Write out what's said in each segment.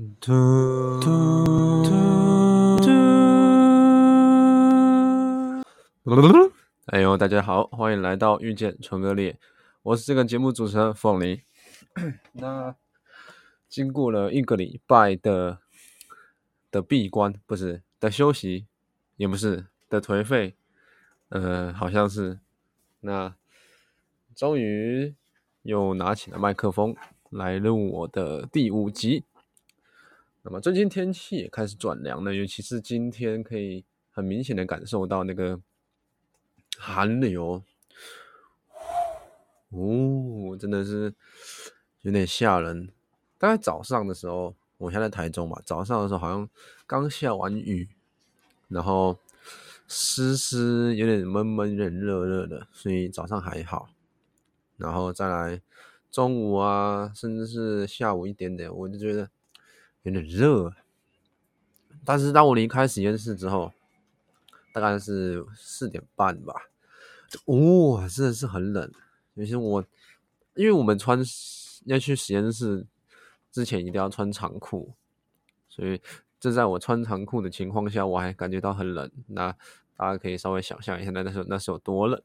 嘟嘟嘟！哎呦，大家好，欢迎来到遇见纯恶劣，我是这个节目主持人凤梨。那经过了一个礼拜的的闭关，不是的休息，也不是的颓废，呃，好像是，那终于又拿起了麦克风来录我的第五集。那么最近天气也开始转凉了，尤其是今天可以很明显的感受到那个寒流，哦，真的是有点吓人。大概早上的时候，我现在在台中嘛，早上的时候好像刚下完雨，然后湿湿，有点闷闷，有点热热的，所以早上还好。然后再来中午啊，甚至是下午一点点，我就觉得。有点热，但是当我离开实验室之后，大概是四点半吧，哇、哦，真的是很冷。尤其我，因为我们穿要去实验室之前一定要穿长裤，所以这在我穿长裤的情况下，我还感觉到很冷。那大家可以稍微想象一下，那那时候那是有多冷。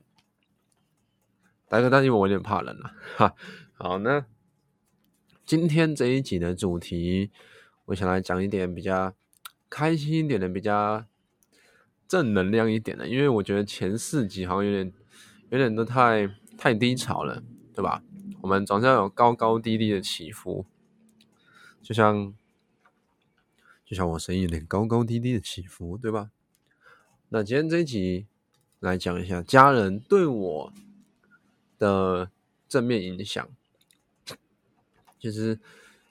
大哥，但因为我有点怕冷了，哈。好，呢今天这一集的主题。我想来讲一点比较开心一点的，比较正能量一点的，因为我觉得前四集好像有点有点都太太低潮了，对吧？我们总是要有高高低低的起伏，就像就像我声音有点高高低低的起伏，对吧？那今天这一集来讲一下家人对我的正面影响，其实。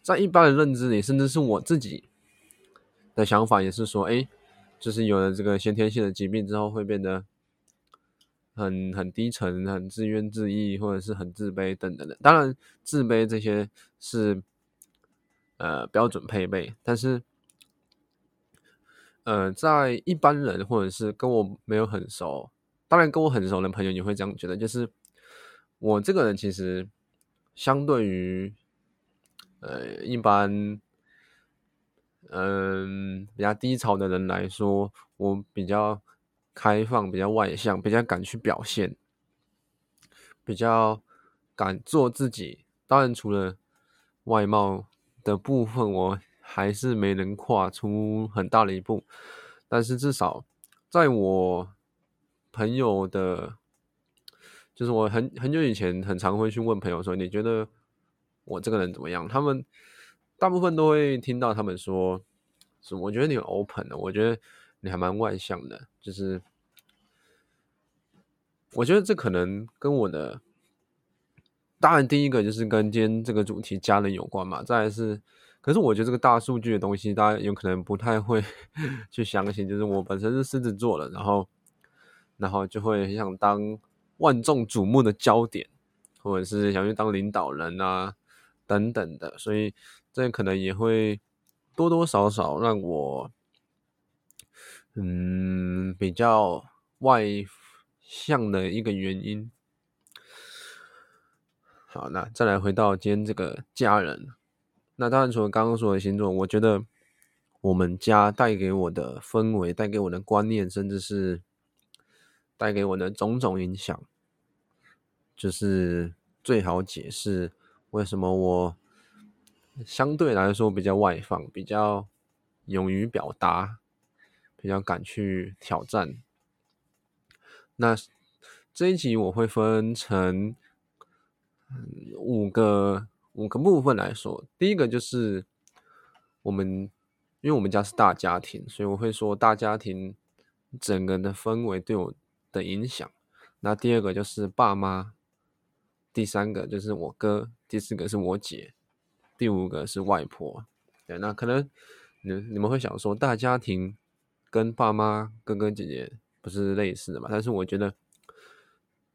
在一般的认知里，甚至是我自己的想法，也是说，哎，就是有了这个先天性的疾病之后，会变得很很低沉、很自怨自艾，或者是很自卑等等的。当然，自卑这些是呃标准配备，但是呃，在一般人或者是跟我没有很熟，当然跟我很熟的朋友也会这样觉得，就是我这个人其实相对于。呃，一般，嗯，比较低潮的人来说，我比较开放，比较外向，比较敢去表现，比较敢做自己。当然，除了外貌的部分，我还是没能跨出很大的一步。但是至少在我朋友的，就是我很很久以前，很常会去问朋友说：“你觉得？”我这个人怎么样？他们大部分都会听到他们说，是我觉得你很 open 的，我觉得你还蛮外向的。就是我觉得这可能跟我的，当然第一个就是跟今天这个主题家人有关嘛。再来是，可是我觉得这个大数据的东西，大家有可能不太会 去相信。就是我本身是狮子座的，然后然后就会很想当万众瞩目的焦点，或者是想去当领导人啊。等等的，所以这可能也会多多少少让我，嗯，比较外向的一个原因。好，那再来回到今天这个家人，那当然除了刚刚说的星座，我觉得我们家带给我的氛围、带给我的观念，甚至是带给我的种种影响，就是最好解释。为什么我相对来说比较外放，比较勇于表达，比较敢去挑战？那这一集我会分成五个五个部分来说。第一个就是我们，因为我们家是大家庭，所以我会说大家庭整个的氛围对我的影响。那第二个就是爸妈。第三个就是我哥，第四个是我姐，第五个是外婆。对，那可能你你们会想说，大家庭跟爸妈、哥哥姐姐不是类似的嘛？但是我觉得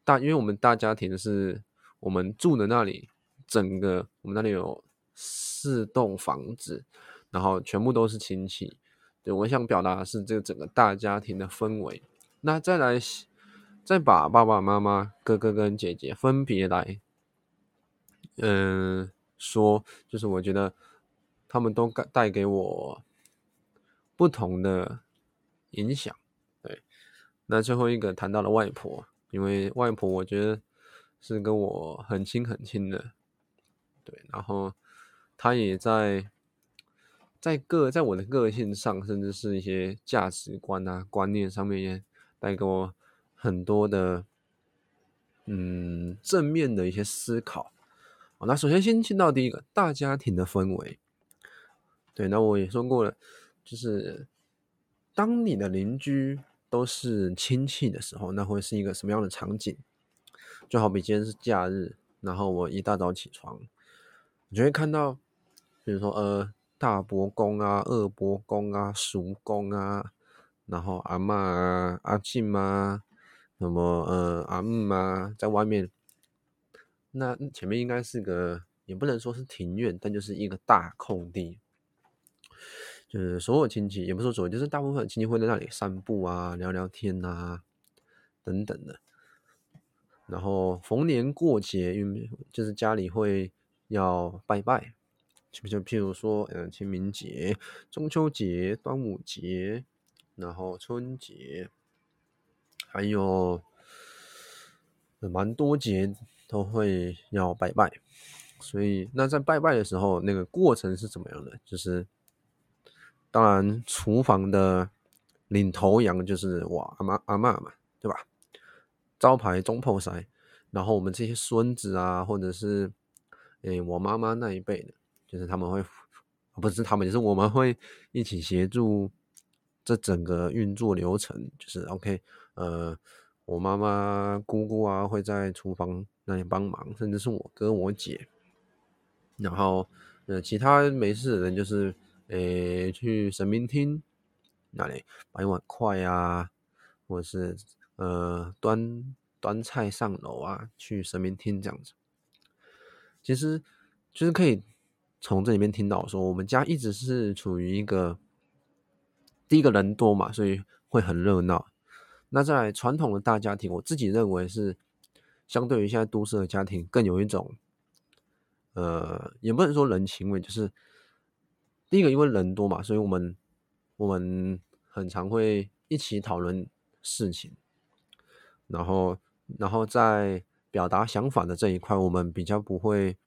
大，因为我们大家庭是我们住的那里，整个我们那里有四栋房子，然后全部都是亲戚。对，我想表达的是这个整个大家庭的氛围。那再来。再把爸爸妈妈、哥哥跟姐姐分别来，嗯，说，就是我觉得他们都带带给我不同的影响。对，那最后一个谈到了外婆，因为外婆我觉得是跟我很亲很亲的。对，然后她也在在个在我的个性上，甚至是一些价值观啊观念上面，也带给我很多的嗯正面的一些思考。好，那首先先进到第一个大家庭的氛围。对，那我也说过了，就是当你的邻居都是亲戚的时候，那会是一个什么样的场景？就好比今天是假日，然后我一大早起床，你就会看到，比如说呃大伯公啊、二伯公啊、叔公啊，然后阿嬷啊、阿静啊，什么呃阿姆啊，在外面。那前面应该是个，也不能说是庭院，但就是一个大空地，就是所有亲戚，也不是说所有，就是大部分亲戚会在那里散步啊、聊聊天啊等等的。然后逢年过节，因为就是家里会要拜拜，就就譬如说，嗯，清明节、中秋节、端午节，然后春节，还有蛮多节。都会要拜拜，所以那在拜拜的时候，那个过程是怎么样的？就是当然，厨房的领头羊就是我阿妈阿嬷嘛，对吧？招牌总铺师，然后我们这些孙子啊，或者是诶我妈妈那一辈的，就是他们会不是他们，就是我们会一起协助这整个运作流程，就是 OK，呃，我妈妈姑姑啊会在厨房。那里帮忙，甚至是我哥我姐，然后呃，其他没事的人就是，诶、去神明厅那里摆碗筷啊，或者是呃，端端菜上楼啊，去神明厅这样子。其实就是可以从这里面听到说，我们家一直是处于一个第一个人多嘛，所以会很热闹。那在传统的大家庭，我自己认为是。相对于现在都市的家庭，更有一种，呃，也不能说人情味，就是第一个，因为人多嘛，所以我们我们很常会一起讨论事情，然后然后在表达想法的这一块，我们比较不会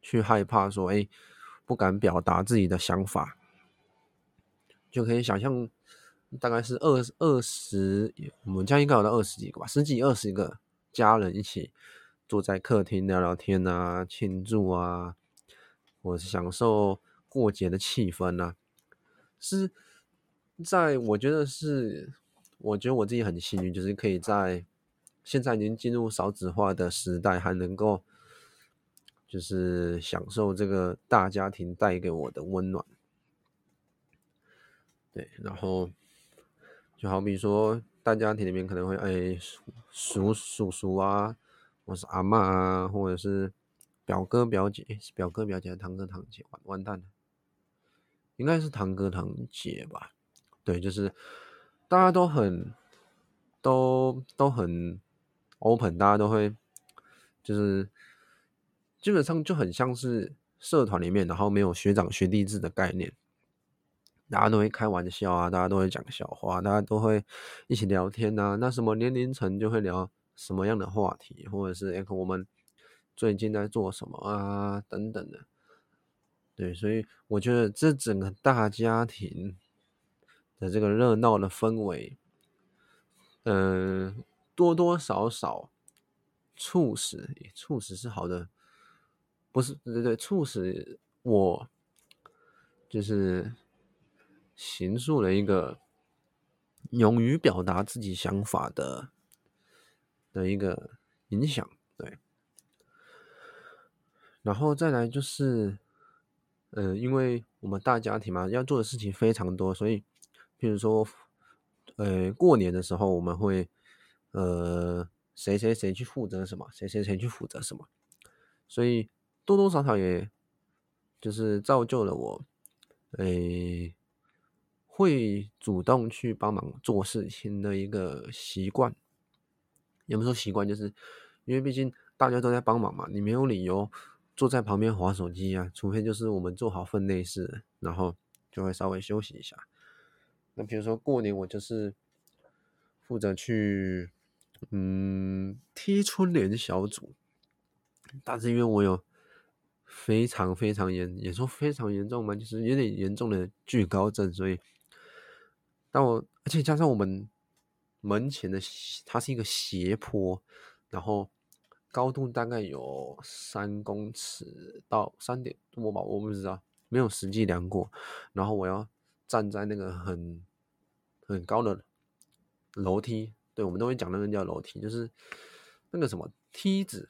去害怕说，哎，不敢表达自己的想法，就可以想象，大概是二二十，我们家应该有到二十几个吧，十几二十个。家人一起坐在客厅聊聊天啊，庆祝啊，或是享受过节的气氛啊，是在我觉得是，我觉得我自己很幸运，就是可以在现在已经进入少子化的时代，还能够就是享受这个大家庭带给我的温暖。对，然后就好比说。大家庭里面可能会哎，叔叔叔啊，或是阿嬷啊，或者是表哥表姐，是表哥表姐还是堂哥堂姐？完完蛋了，应该是堂哥堂姐吧？对，就是大家都很都都很 open，大家都会就是基本上就很像是社团里面，然后没有学长学弟制的概念。大家都会开玩笑啊，大家都会讲笑话，大家都会一起聊天呐、啊。那什么年龄层就会聊什么样的话题，或者是哎，我们最近在做什么啊，等等的。对，所以我觉得这整个大家庭的这个热闹的氛围，嗯、多多少少促使，促使是好的，不是对对对，促使我就是。形塑了一个勇于表达自己想法的的一个影响，对。然后再来就是，呃，因为我们大家庭嘛，要做的事情非常多，所以，譬如说，呃，过年的时候我们会，呃，谁谁谁去负责什么，谁谁谁去负责什么，所以多多少少也，就是造就了我，诶。会主动去帮忙做事情的一个习惯，也不说习惯，就是因为毕竟大家都在帮忙嘛，你没有理由坐在旁边划手机啊，除非就是我们做好分内事，然后就会稍微休息一下。那比如说过年，我就是负责去嗯踢春联小组，但是因为我有非常非常严，也说非常严重嘛，就是有点严重的惧高症，所以但我而且加上我们门前的它是一个斜坡，然后。高度大概有三公尺到三点多吧，我不知道，没有实际量过。然后我要站在那个很很高的楼梯，对，我们都会讲那个叫楼梯，就是那个什么梯子，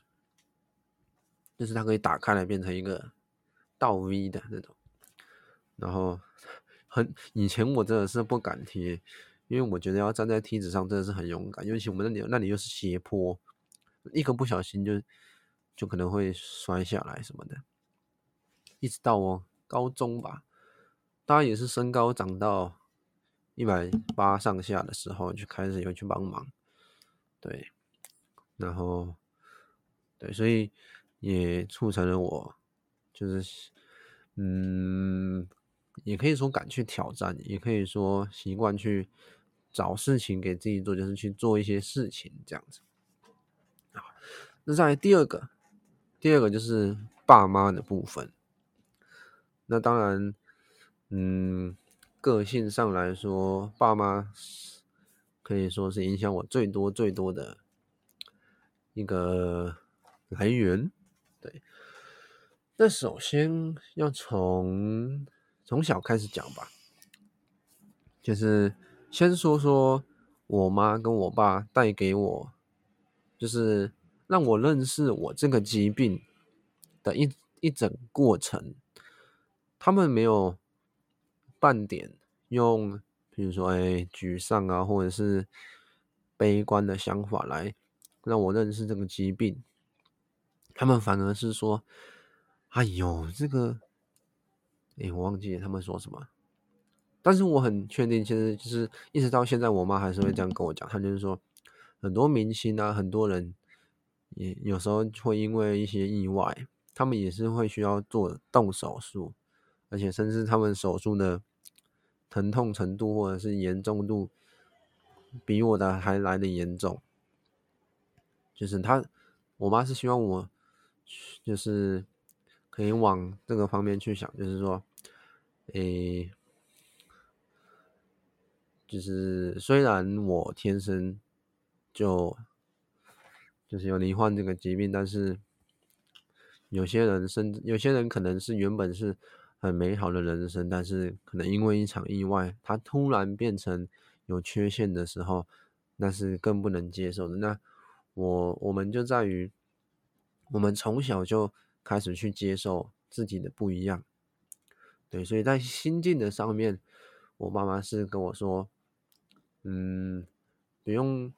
就是它可以打开来变成一个倒 V 的那种。然后很以前我真的是不敢贴，因为我觉得要站在梯子上真的是很勇敢，尤其我们那里那里又是斜坡。一个不小心就就可能会摔下来什么的，一直到我高中吧，大概也是身高长到一百八上下的时候，就开始有去帮忙，对，然后对，所以也促成了我就是嗯，也可以说敢去挑战，也可以说习惯去找事情给自己做，就是去做一些事情这样子。那在第二个，第二个就是爸妈的部分。那当然，嗯，个性上来说，爸妈可以说是影响我最多最多的一个来源。对，那首先要从从小开始讲吧，就是先说说我妈跟我爸带给我，就是。让我认识我这个疾病的一一整过程，他们没有半点用，比如说哎沮丧啊，或者是悲观的想法来让我认识这个疾病，他们反而是说：“哎呦，这个，哎，我忘记他们说什么。”但是我很确定，其实就是一直到现在，我妈还是会这样跟我讲，她就是说，很多明星啊，很多人。也有时候会因为一些意外，他们也是会需要做动手术，而且甚至他们手术的疼痛程度或者是严重度比我的还来得严重。就是他，我妈是希望我就是可以往这个方面去想，就是说，诶，就是虽然我天生就。就是有罹患这个疾病，但是有些人甚至有些人可能是原本是很美好的人生，但是可能因为一场意外，他突然变成有缺陷的时候，那是更不能接受的。那我我们就在于我们从小就开始去接受自己的不一样，对，所以在心境的上面，我妈妈是跟我说，嗯，不用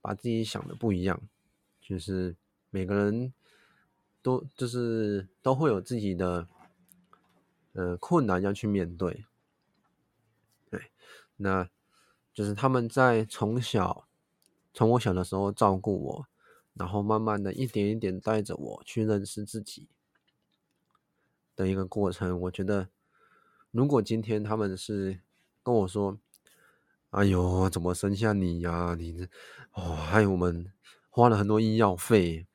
把自己想的不一样。就是每个人都就是都会有自己的呃困难要去面对，对，那就是他们在从小从我小的时候照顾我，然后慢慢的一点一点带着我去认识自己的一个过程。我觉得如果今天他们是跟我说：“哎呦，怎么生下你呀？你这哦，害我们。”花了很多医药费，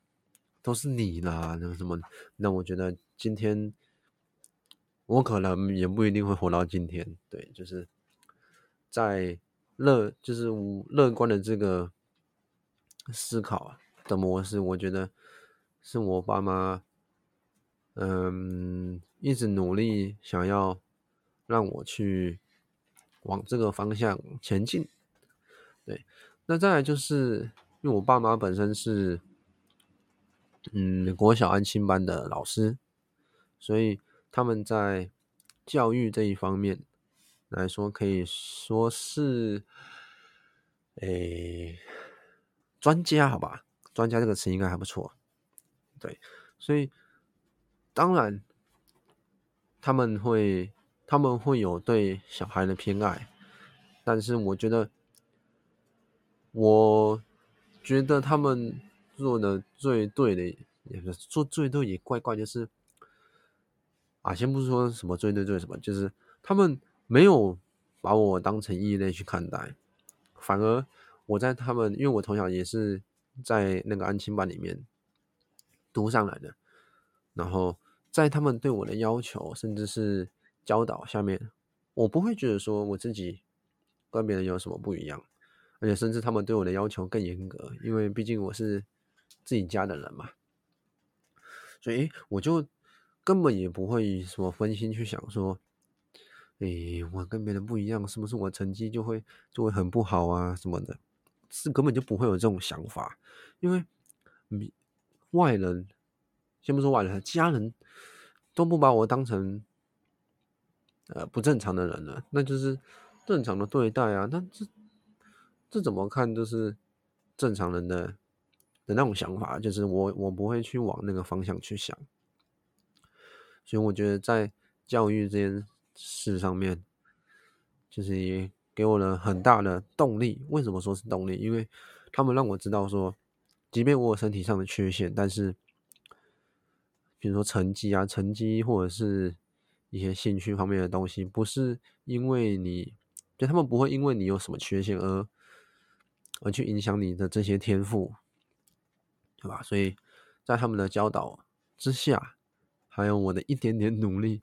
都是你啦，那什么？那我觉得今天我可能也不一定会活到今天。对，就是在乐，就是乐观的这个思考的模式，我觉得是我爸妈，嗯，一直努力想要让我去往这个方向前进。对，那再来就是。因为我爸妈本身是，嗯，国小安亲班的老师，所以他们在教育这一方面来说，可以说是，诶，专家，好吧？专家这个词应该还不错。对，所以当然他们会，他们会有对小孩的偏爱，但是我觉得我。觉得他们做的最对的也是做最对也怪怪，就是啊，先不说什么最对最什么，就是他们没有把我当成异类去看待，反而我在他们，因为我从小也是在那个安亲班里面读上来的，然后在他们对我的要求甚至是教导下面，我不会觉得说我自己跟别人有什么不一样。而且甚至他们对我的要求更严格，因为毕竟我是自己家的人嘛，所以我就根本也不会什么分心去想说，诶，我跟别人不一样，是不是我成绩就会就会很不好啊什么的，是根本就不会有这种想法，因为外人，先不说外人，家人都不把我当成呃不正常的人了，那就是正常的对待啊，那这。这怎么看都是正常人的的那种想法，就是我我不会去往那个方向去想，所以我觉得在教育这件事上面，就是也给我了很大的动力。为什么说是动力？因为他们让我知道说，即便我有身体上的缺陷，但是比如说成绩啊、成绩或者是一些兴趣方面的东西，不是因为你，就他们不会因为你有什么缺陷而。而去影响你的这些天赋，对吧？所以在他们的教导之下，还有我的一点点努力，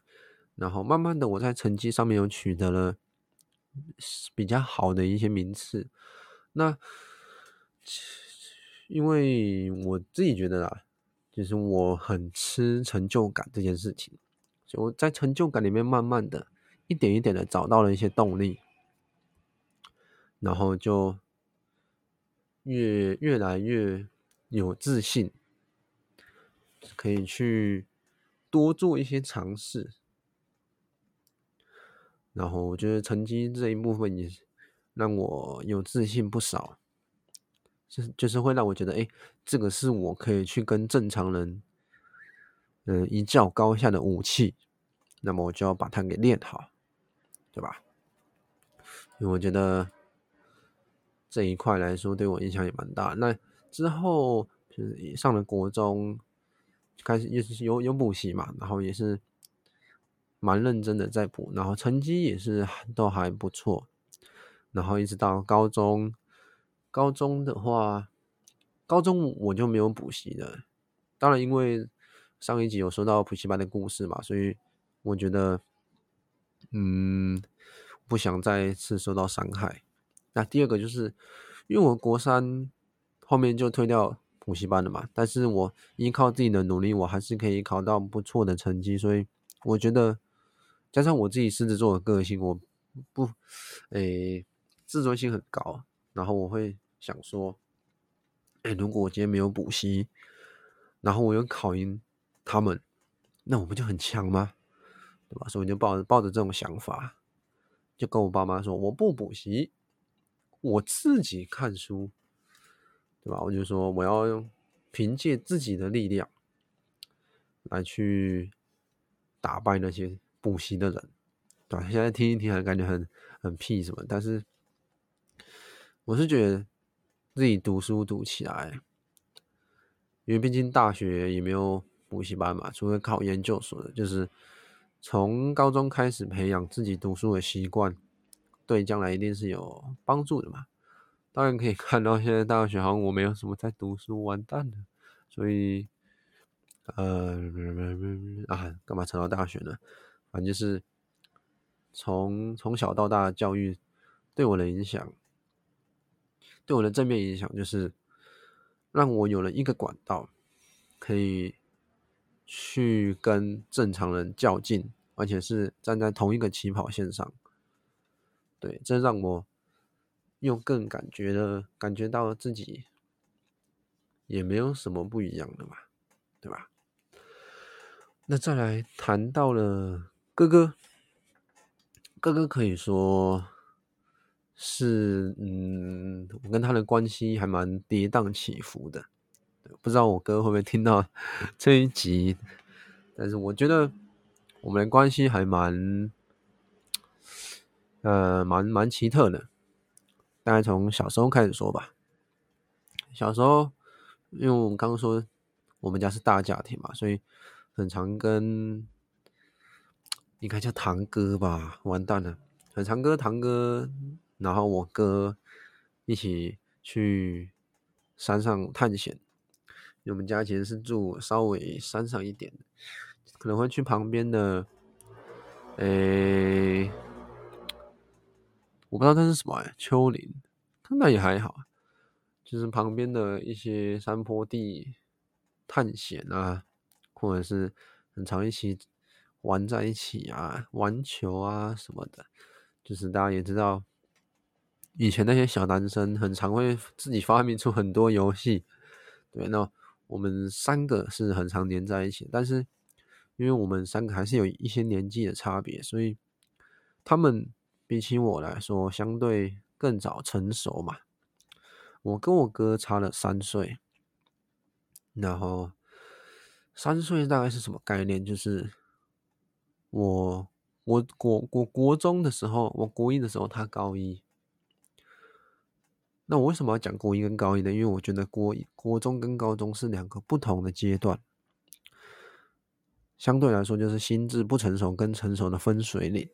然后慢慢的我在成绩上面又取得了比较好的一些名次。那因为我自己觉得啦，就是我很吃成就感这件事情，我在成就感里面慢慢的一点一点的找到了一些动力，然后就。越越来越有自信，可以去多做一些尝试，然后我觉得成绩这一部分也让我有自信不少，就是就是会让我觉得，哎，这个是我可以去跟正常人，嗯，一较高下的武器，那么我就要把它给练好，对吧？因为我觉得。这一块来说，对我影响也蛮大。那之后就是上了国中，开始也是有有补习嘛，然后也是蛮认真的在补，然后成绩也是都还不错。然后一直到高中，高中的话，高中我就没有补习了。当然，因为上一集有说到补习班的故事嘛，所以我觉得，嗯，不想再次受到伤害。那第二个就是，因为我国三后面就退掉补习班了嘛，但是我依靠自己的努力，我还是可以考到不错的成绩，所以我觉得加上我自己狮子座的个性，我不，诶、自尊心很高，然后我会想说，诶、如果我今天没有补习，然后我又考赢他们，那我不就很强吗？对吧？所以我就抱着抱着这种想法，就跟我爸妈说，我不补习。我自己看书，对吧？我就说我要用凭借自己的力量来去打败那些补习的人，对吧？现在听一听还感觉很很屁什么，但是我是觉得自己读书读起来，因为毕竟大学也没有补习班嘛，除了考研究所的，就是从高中开始培养自己读书的习惯。对，将来一定是有帮助的嘛。当然可以看到，现在大学好像我没有什么在读书，完蛋了。所以，呃，啊，干嘛扯到大学呢？反正就是从从小到大的教育对我的影响，对我的正面影响，就是让我有了一个管道，可以去跟正常人较劲，而且是站在同一个起跑线上。对，这让我又更感觉了，感觉到自己也没有什么不一样的嘛，对吧？那再来谈到了哥哥，哥哥可以说是，嗯，我跟他的关系还蛮跌宕起伏的。不知道我哥会不会听到 这一集，但是我觉得我们的关系还蛮。呃，蛮蛮奇特的，大概从小时候开始说吧。小时候，因为我们刚刚说，我们家是大家庭嘛，所以很常跟应该叫堂哥吧，完蛋了，很常跟堂哥，然后我哥一起去山上探险。我们家其实是住稍微山上一点，可能会去旁边的，诶，我不知道那是什么哎，丘陵，那也还好。就是旁边的一些山坡地探险啊，或者是很常一起玩在一起啊，玩球啊什么的。就是大家也知道，以前那些小男生很常会自己发明出很多游戏。对，那我们三个是很常黏在一起，但是因为我们三个还是有一些年纪的差别，所以他们比起我来说，相对更早成熟嘛。我跟我哥差了三岁，然后三岁大概是什么概念？就是我我国国国中的时候，我国一的时候，他高一。那我为什么要讲国一跟高一呢？因为我觉得国、国中跟高中是两个不同的阶段，相对来说就是心智不成熟跟成熟的分水岭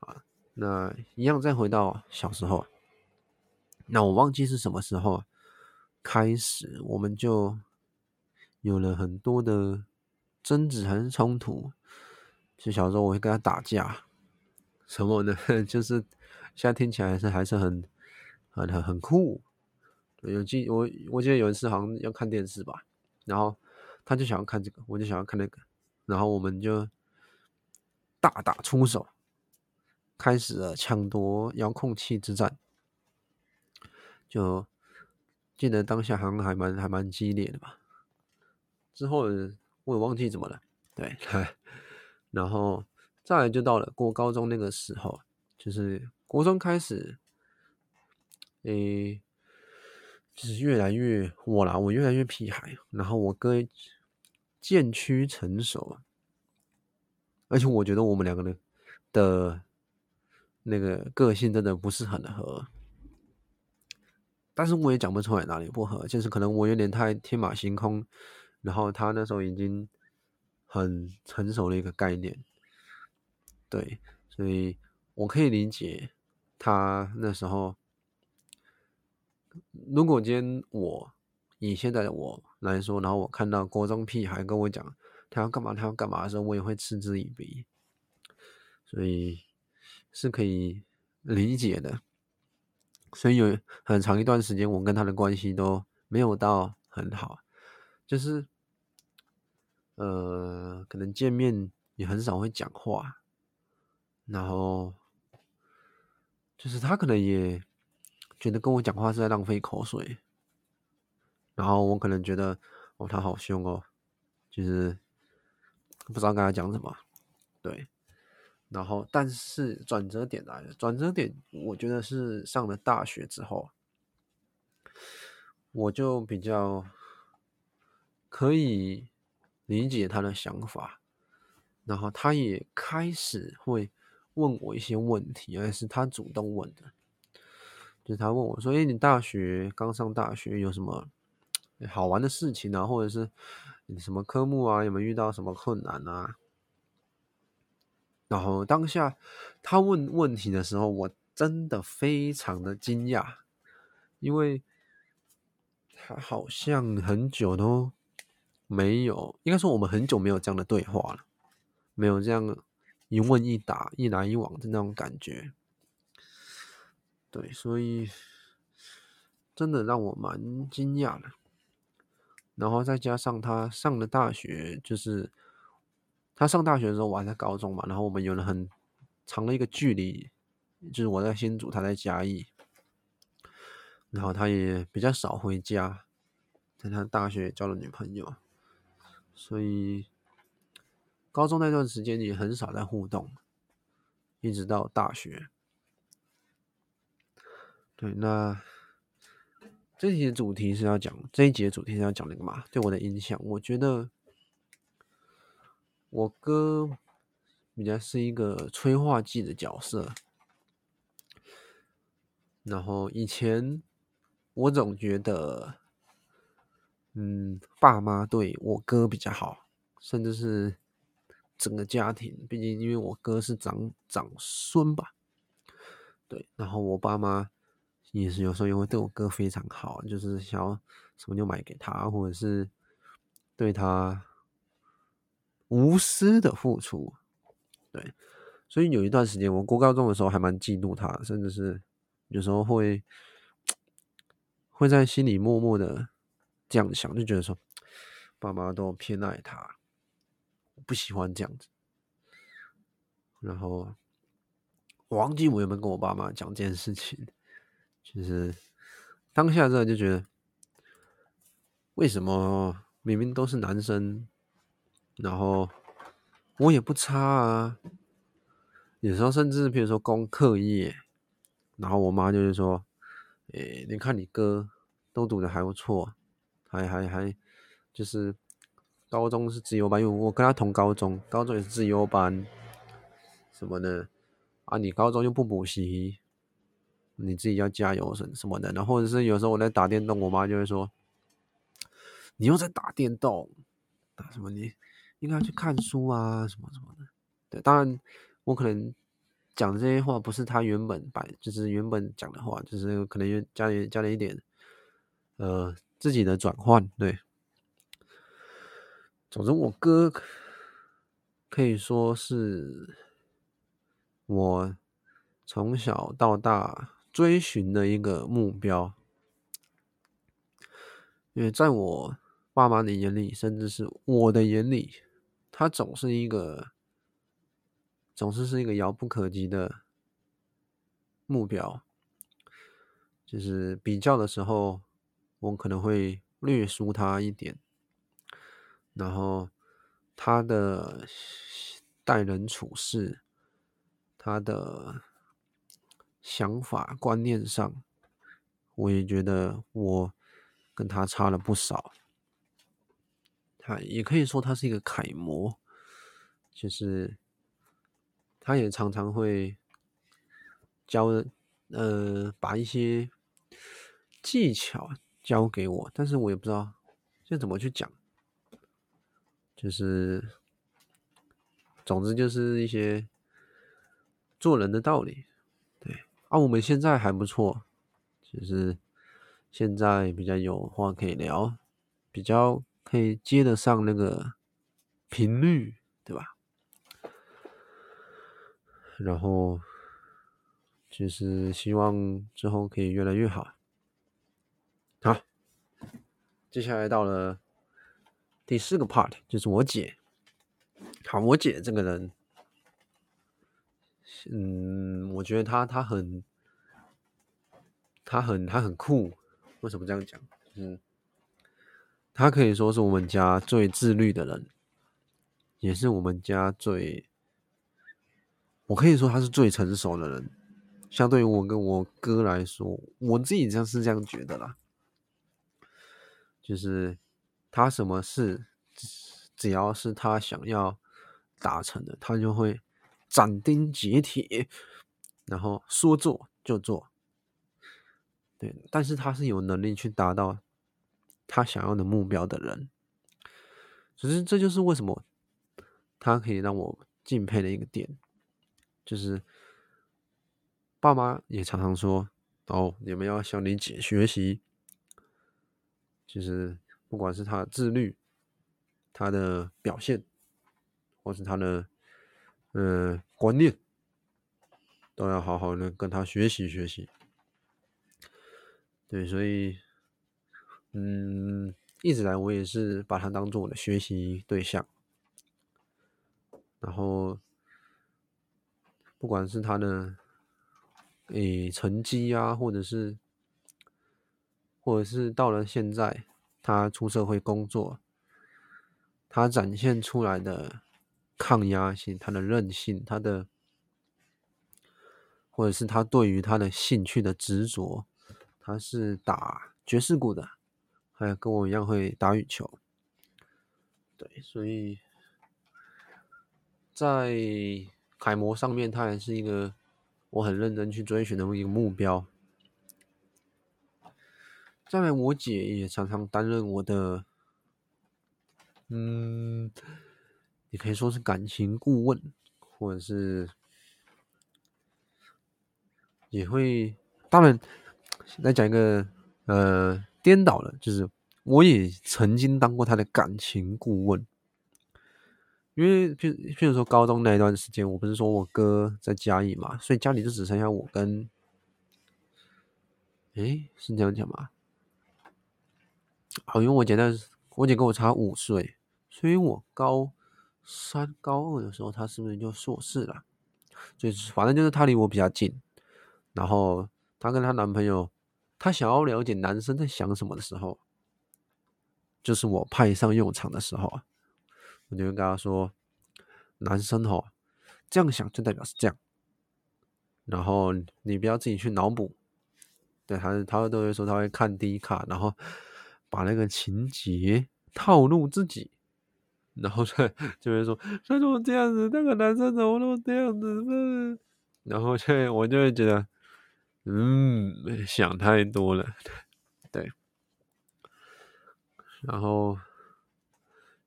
啊。那一样再回到小时候。那我忘记是什么时候开始，我们就有了很多的争执还是冲突。就小时候我会跟他打架，什么的，就是现在听起来是还是很很很很酷。有记我我记得有一次好像要看电视吧，然后他就想要看这个，我就想要看那个，然后我们就大打出手，开始了抢夺遥控器之战。就记得当下好像还蛮还蛮激烈的吧，之后我也忘记怎么了，对，然后再来就到了过高中那个时候，就是国中开始，诶、就是越来越我啦，我越来越屁孩，然后我哥渐趋成熟，而且我觉得我们两个人的那个个性真的不是很合。但是我也讲不出来哪里不合，就是可能我有点太天马行空，然后他那时候已经很成熟的一个概念，对，所以我可以理解他那时候。如果今天我以现在的我来说，然后我看到国中屁孩跟我讲他要干嘛，他要干嘛的时候，我也会嗤之以鼻，所以是可以理解的。所以有很长一段时间，我跟他的关系都没有到很好，就是，呃，可能见面也很少会讲话，然后，就是他可能也觉得跟我讲话是在浪费口水，然后我可能觉得哦，他好凶哦，就是不知道跟他讲什么，对。然后，但是转折点来了。转折点，我觉得是上了大学之后，我就比较可以理解他的想法。然后，他也开始会问我一些问题，而是他主动问的。就他问我说：“诶，你大学刚上大学有什么好玩的事情啊？或者是你什么科目啊？有没有遇到什么困难啊？”然后当下他问问题的时候，我真的非常的惊讶，因为他好像很久都没有，应该说我们很久没有这样的对话了，没有这样一问一答、一来一往的那种感觉。对，所以真的让我蛮惊讶的。然后再加上他上了大学，就是。他上大学的时候，我还在高中嘛，然后我们有了很长的一个距离，就是我在新竹，他在嘉义，然后他也比较少回家，在他大学交了女朋友，所以高中那段时间也很少在互动，一直到大学。对，那这题的主题是要讲，这一节主题是要讲那个嘛？对我的影响，我觉得。我哥比较是一个催化剂的角色，然后以前我总觉得嗯，爸妈对我哥比较好，甚至是整个家庭。毕竟因为我哥是长长孙吧，对。然后我爸妈也是有时候也会对我哥非常好，就是想要什么就买给他，或者是对他无私的付出，对。所以有一段时间，我过高中的时候还蛮嫉妒他，甚至是有时候会会在心里默默的这样想，就觉得说爸妈都偏爱他，不喜欢这样子。然后我忘记我有没有跟我爸妈讲这件事情，其实当下真的就觉得，为什么明明都是男生，然后我也不差啊。有时候甚至比如说功课业，然后我妈就是说：“诶、你看你哥都读的还不错，还还还就是高中是自由班，因为我跟他同高中，高中也是自由班什么的啊。你高中又不补习，你自己要加油什什么的。然后或者是有时候我在打电动，我妈就会说：你又在打电动，打什么？你应该去看书啊，什么什么的。对，当然。”我可能讲这些话不是他原本摆，就是原本讲的话，就是可能加了加了一点，呃，自己的转换。对，总之我哥可以说是我从小到大追寻的一个目标，因为在我爸妈的眼里，甚至是我的眼里，他总是一个。总是是一个遥不可及的目标，就是比较的时候，我可能会略输他一点，然后他的待人处事，他的想法观念上，我也觉得我跟他差了不少。他也可以说他是一个楷模，就是。他也常常会教，呃，把一些技巧教给我，但是我也不知道这怎么去讲。就是，总之就是一些做人的道理。啊，我们现在还不错，就是现在比较有话可以聊，比较可以接得上那个频率，对吧？然后，就是希望之后可以越来越好。好，接下来到了第四个 part，就是我姐。好，我姐这个人，嗯，我觉得她她很，她很她很酷。为什么这样讲？嗯，她可以说是我们家最自律的人，也是我们家最。我可以说他是最成熟的人，相对于我跟我哥来说，我自己就是这样觉得啦。就是他什么事，只要是他想要达成的，他就会斩钉截铁，然后说做就做。对，但是他是有能力去达到他想要的目标的人。只是这就是为什么他可以让我敬佩的一个点。就是爸妈也常常说：“哦，你们要向你姐学习。”就是不管是他的自律、他的表现，或是他的嗯观念，都要好好的跟他学习学习。对，所以嗯，一直来我也是把他当做我的学习对象，然后。不管是他的诶、成绩啊，或者是，或者是到了现在，他出社会工作，他展现出来的抗压性、他的韧性、他的，或者是他对于他的兴趣的执着，他是打爵士鼓的，还有跟我一样会打羽球，对，所以在。楷模上面，他还是一个我很认真去追寻的一个目标。再来，我姐也常常担任我的嗯，你可以说是感情顾问，或者是也会。当然，来讲一个呃颠倒的，就是我也曾经当过他的感情顾问。因为，譬譬如说高中那一段时间，我不是说我哥在嘉义嘛，所以家里就只剩下我跟，诶，是这样讲吗？好，因为我姐在，我姐跟我差五岁，所以我高三、高二的时候，她是不是就硕士了？所以反正就是她离我比较近，然后她跟她男朋友，她想要了解男生在想什么的时候，就是我派上用场的时候啊。我就跟他说：“男生吼，这样想就代表是这样，然后你不要自己去脑补。”对，他他都会说他会看第一卡，然后把那个情节套路自己，然后就就会说：“他怎么这样子？那个男生怎么都这样子？”然后就我就会觉得，嗯，想太多了，对，然后。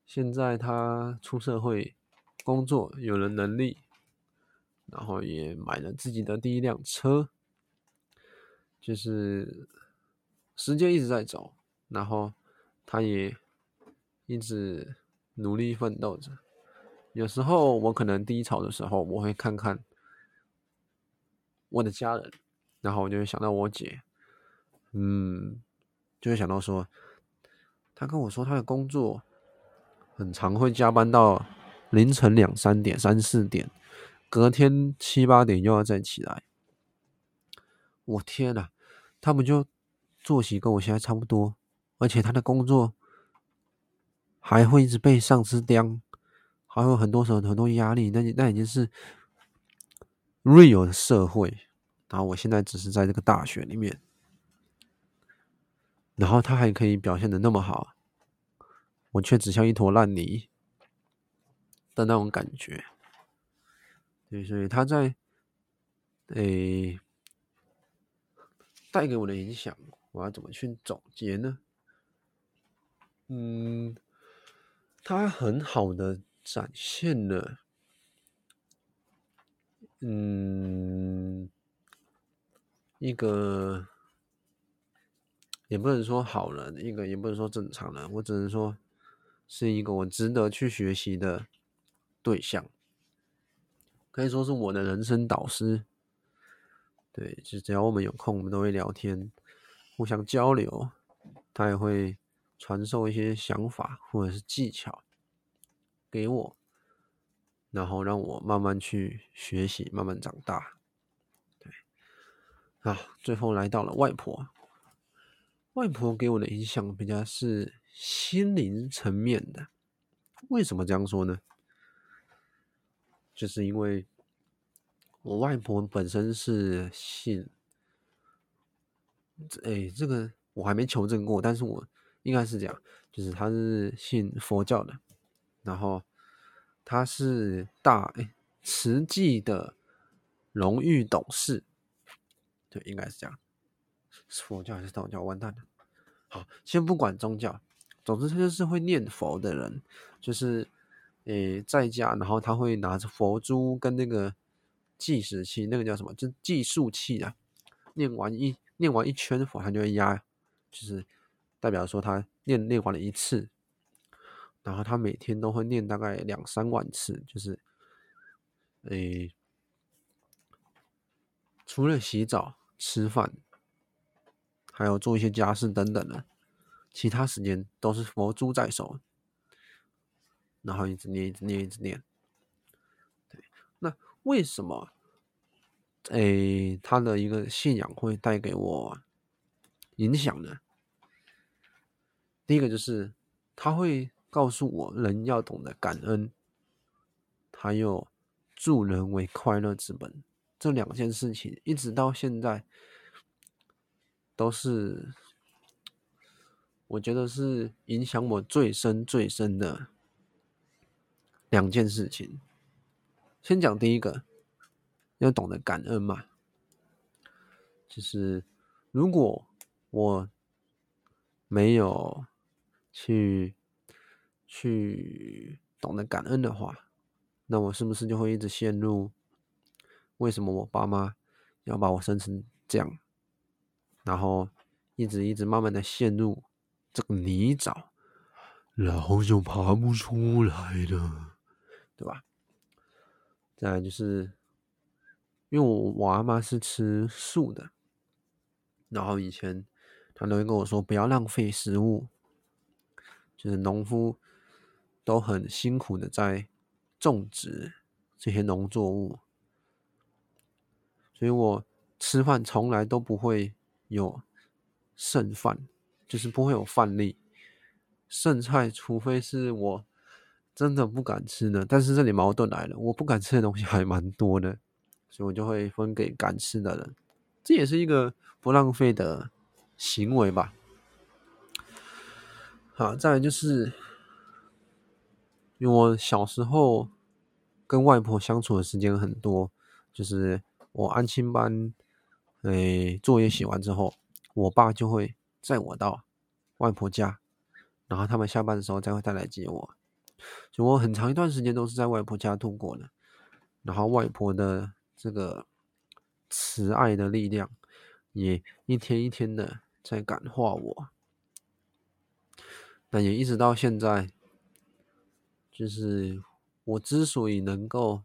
现在他出社会工作，有了能力，然后也买了自己的第一辆车，就是时间一直在走，然后他也一直努力奋斗着。有时候我可能低潮的时候，我会看看我的家人，然后我就会想到我姐，嗯，就会想到说，他跟我说他的工作。很常会加班到凌晨两三点、三四点，隔天七八点又要再起来。我天呐，他们就作息跟我现在差不多，而且他的工作还会一直被上司刁，还有很多时候很多压力。那那已经是 real 的社会。然后我现在只是在这个大学里面，然后他还可以表现的那么好。我却只像一坨烂泥的那种感觉，对，所以他在诶带给我的影响，我要怎么去总结呢？嗯，他很好的展现了，嗯，一个也不能说好人，一个也不能说正常人，我只能说。是一个我值得去学习的对象，可以说是我的人生导师。对，就只要我们有空，我们都会聊天，互相交流。他也会传授一些想法或者是技巧给我，然后让我慢慢去学习，慢慢长大。对，啊，最后来到了外婆，外婆给我的影响比较是。心灵层面的，为什么这样说呢？就是因为我外婆本身是信，哎，这个我还没求证过，但是我应该是这样，就是他是信佛教的，然后他是大哎慈济的荣誉董事，对，应该是这样，是佛教还是道教？完蛋了，好，先不管宗教。总之，他就是会念佛的人，就是，诶、在家，然后他会拿着佛珠跟那个计时器，那个叫什么？就计数器啊。念完一念完一圈佛，他就会压，就是代表说他念念完了一次。然后他每天都会念大概两三万次，就是，诶、除了洗澡、吃饭，还有做一些家事等等的。其他时间都是佛珠在手，然后一直念，一直念，一直念。对，那为什么？诶，他的一个信仰会带给我影响呢？第一个就是他会告诉我，人要懂得感恩，还有助人为快乐之本，这两件事情一直到现在都是。我觉得是影响我最深最深的两件事情。先讲第一个，要懂得感恩嘛。就是如果我没有去去懂得感恩的话，那我是不是就会一直陷入为什么我爸妈要把我生成这样，然后一直一直慢慢的陷入这个泥沼，然后就爬不出来了，对吧？再来就是，因为我我阿妈是吃素的，然后以前她都会跟我说不要浪费食物，就是农夫都很辛苦的在种植这些农作物，所以我吃饭从来都不会有剩饭，就是不会有饭粒，剩菜除非是我。真的不敢吃呢，但是这里矛盾来了，我不敢吃的东西还蛮多的，所以我就会分给敢吃的人，这也是一个不浪费的行为吧。啊，再来就是，因为我小时候跟外婆相处的时间很多，就是我安亲班，哎，作业写完之后，我爸就会载我到外婆家，然后他们下班的时候再会再来接我。就我很长一段时间都是在外婆家度过的，然后外婆的这个慈爱的力量也一天一天的在感化我，但也一直到现在，就是我之所以能够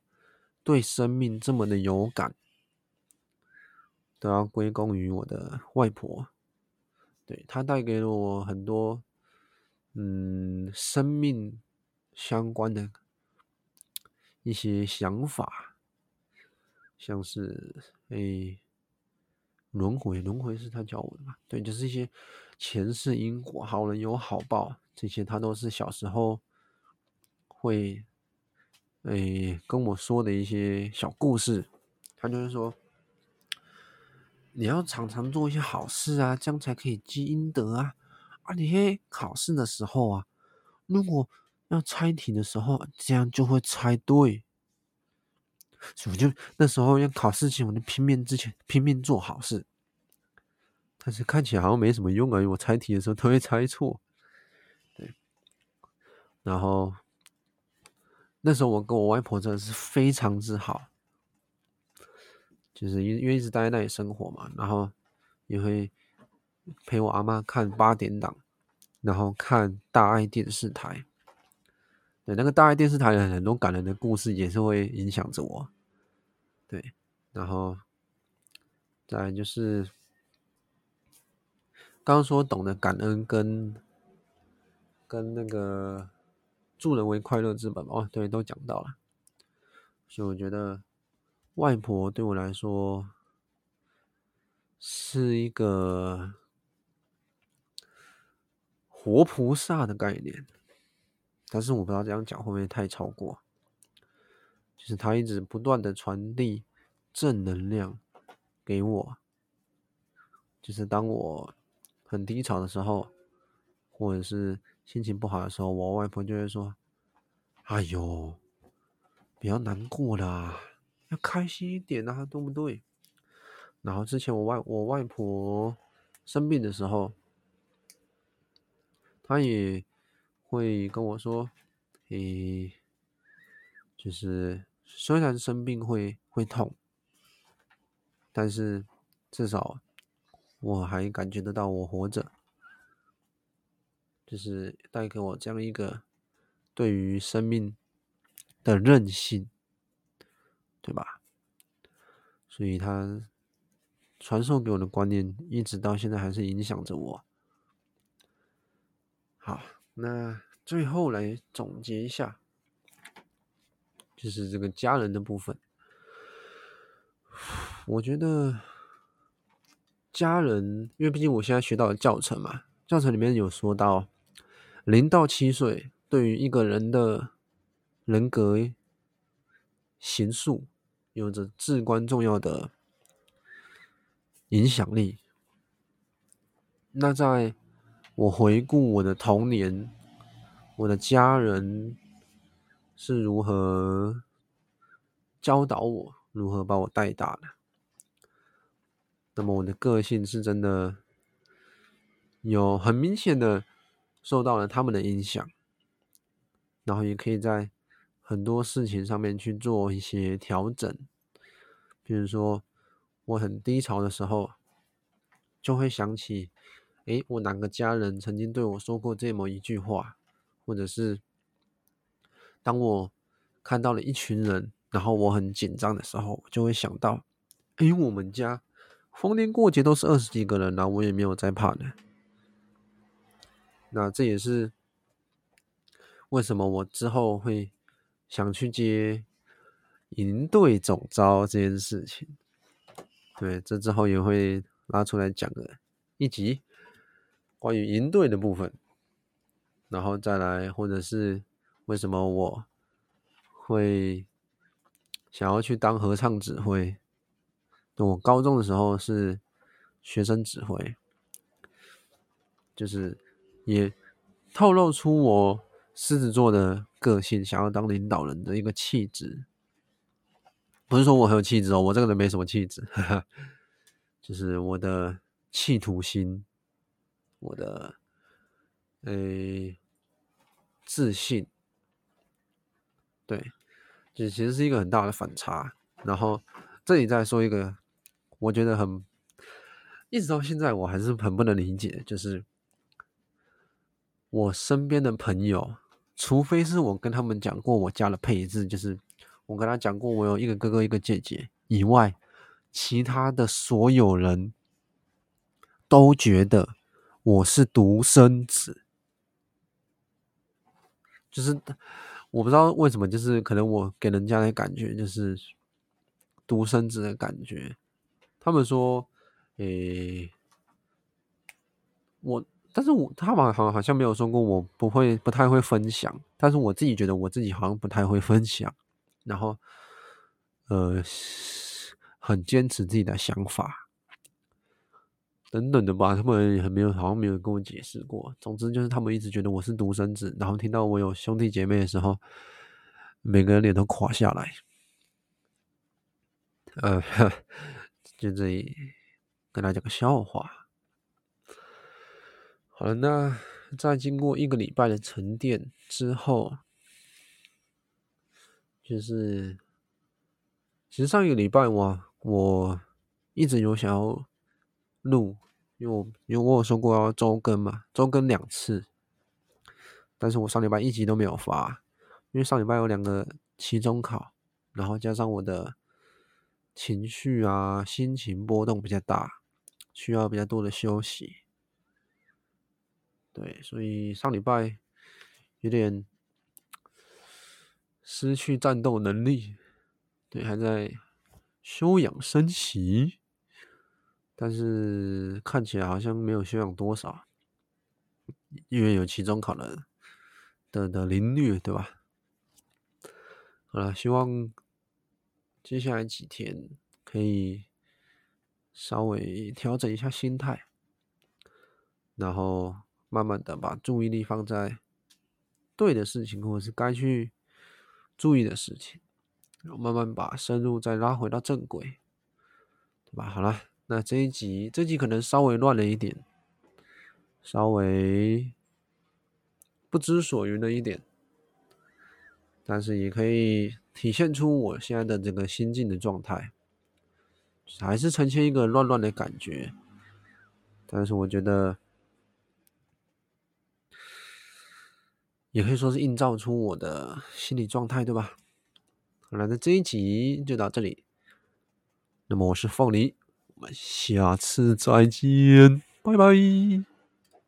对生命这么的有感，都要归功于我的外婆，对，她带给了我很多，嗯，生命。相关的一些想法，像是诶轮回，轮回是她教我的嘛？对，就是一些前世因果，好人有好报，这些他都是小时候会诶跟我说的一些小故事。他就是说，你要常常做一些好事啊，这样才可以积阴德啊。啊，你嘿考试的时候啊，如果要猜题的时候，这样就会猜对。所以我就那时候要考试前，我就拼命之前拼命做好事。但是看起来好像没什么用啊，因为我猜题的时候都会猜错。对。然后那时候我跟我外婆真的是非常之好，就是因因为一直待在那里生活嘛，然后也会陪我阿妈看八点档，然后看大爱电视台。对，那个大爱电视台的很多感人的故事也是会影响着我。对，然后再就是刚刚说懂得感恩跟跟那个助人为快乐之本哦，对，都讲到了。所以我觉得外婆对我来说是一个活菩萨的概念。但是我不知道这样讲会不会太超过，就是他一直不断的传递正能量给我，就是当我很低潮的时候，或者是心情不好的时候，我外婆就会说：“哎呦，不要难过啦，要开心一点啊，对不对？”然后之前我外我外婆生病的时候，她也。会跟我说：“诶，就是虽然生病会会痛，但是至少我还感觉得到我活着，就是带给我这样一个对于生命的韧性，对吧？所以他传授给我的观念，一直到现在还是影响着我。好。”那最后来总结一下，就是这个家人的部分。我觉得家人，因为毕竟我现在学到的教程嘛，教程里面有说到，零到七岁对于一个人的人格形塑有着至关重要的影响力。那在我回顾我的童年，我的家人是如何教导我，如何把我带大的。那么我的个性是真的有很明显的受到了他们的影响。然后也可以在很多事情上面去做一些调整。比如说，我很低潮的时候，就会想起，诶，我哪个家人曾经对我说过这么一句话，或者是当我看到了一群人，然后我很紧张的时候，就会想到，诶，我们家逢年过节都是二十几个人，然后我也没有在怕的。那这也是为什么我之后会想去接营队总招这件事情。对，这之后也会拉出来讲的一集关于营队的部分，然后再来，或者是为什么我会想要去当合唱指挥。我高中的时候是学生指挥，就是。也透露出我狮子座的个性，想要当领导人的一个气质。不是说我很有气质哦，我这个人没什么气质，哈哈，就是我的企图心，我的诶、欸、自信，对，就其实是一个很大的反差。然后这里再说一个，我觉得很，一直到现在我还是很不能理解，就是。我身边的朋友，除非是我跟他们讲过我家的配置，就是我跟他讲过我有一个哥哥一个姐姐以外，其他的所有人都觉得我是独生子，就是我不知道为什么，就是可能我给人家的感觉就是独生子的感觉。他们说，诶、我。但是我他们好像好像没有说过我不会不太会分享，但是我自己觉得我自己好像不太会分享，然后呃很坚持自己的想法等等的吧，他们很没有好像没有跟我解释过。总之就是他们一直觉得我是独生子，然后听到我有兄弟姐妹的时候，每个人脸都垮下来。呃，就这里跟大家讲个笑话。好了，那在经过一个礼拜的沉淀之后，就是其实上一个礼拜我我一直有想要录，因为我因为我有说过要周更嘛，周更两次，但是我上礼拜一集都没有发，因为上礼拜有两个期中考，然后加上我的情绪啊心情波动比较大，需要比较多的休息。对，所以上礼拜有点失去战斗能力，对，还在休养生息，但是看起来好像没有休养多少，因为有期中考的的的凌虐，对吧？好了，希望接下来几天可以稍微调整一下心态，然后。慢慢的把注意力放在对的事情，或者是该去注意的事情，然后慢慢把深入再拉回到正轨，对吧？好了，那这一集这集可能稍微乱了一点，稍微不知所云了一点，但是也可以体现出我现在的这个心境的状态，还是呈现一个乱乱的感觉，但是我觉得。也可以说是映照出我的心理状态，对吧？好了，那这一集就到这里。那么我是凤梨，我们下次再见，拜拜。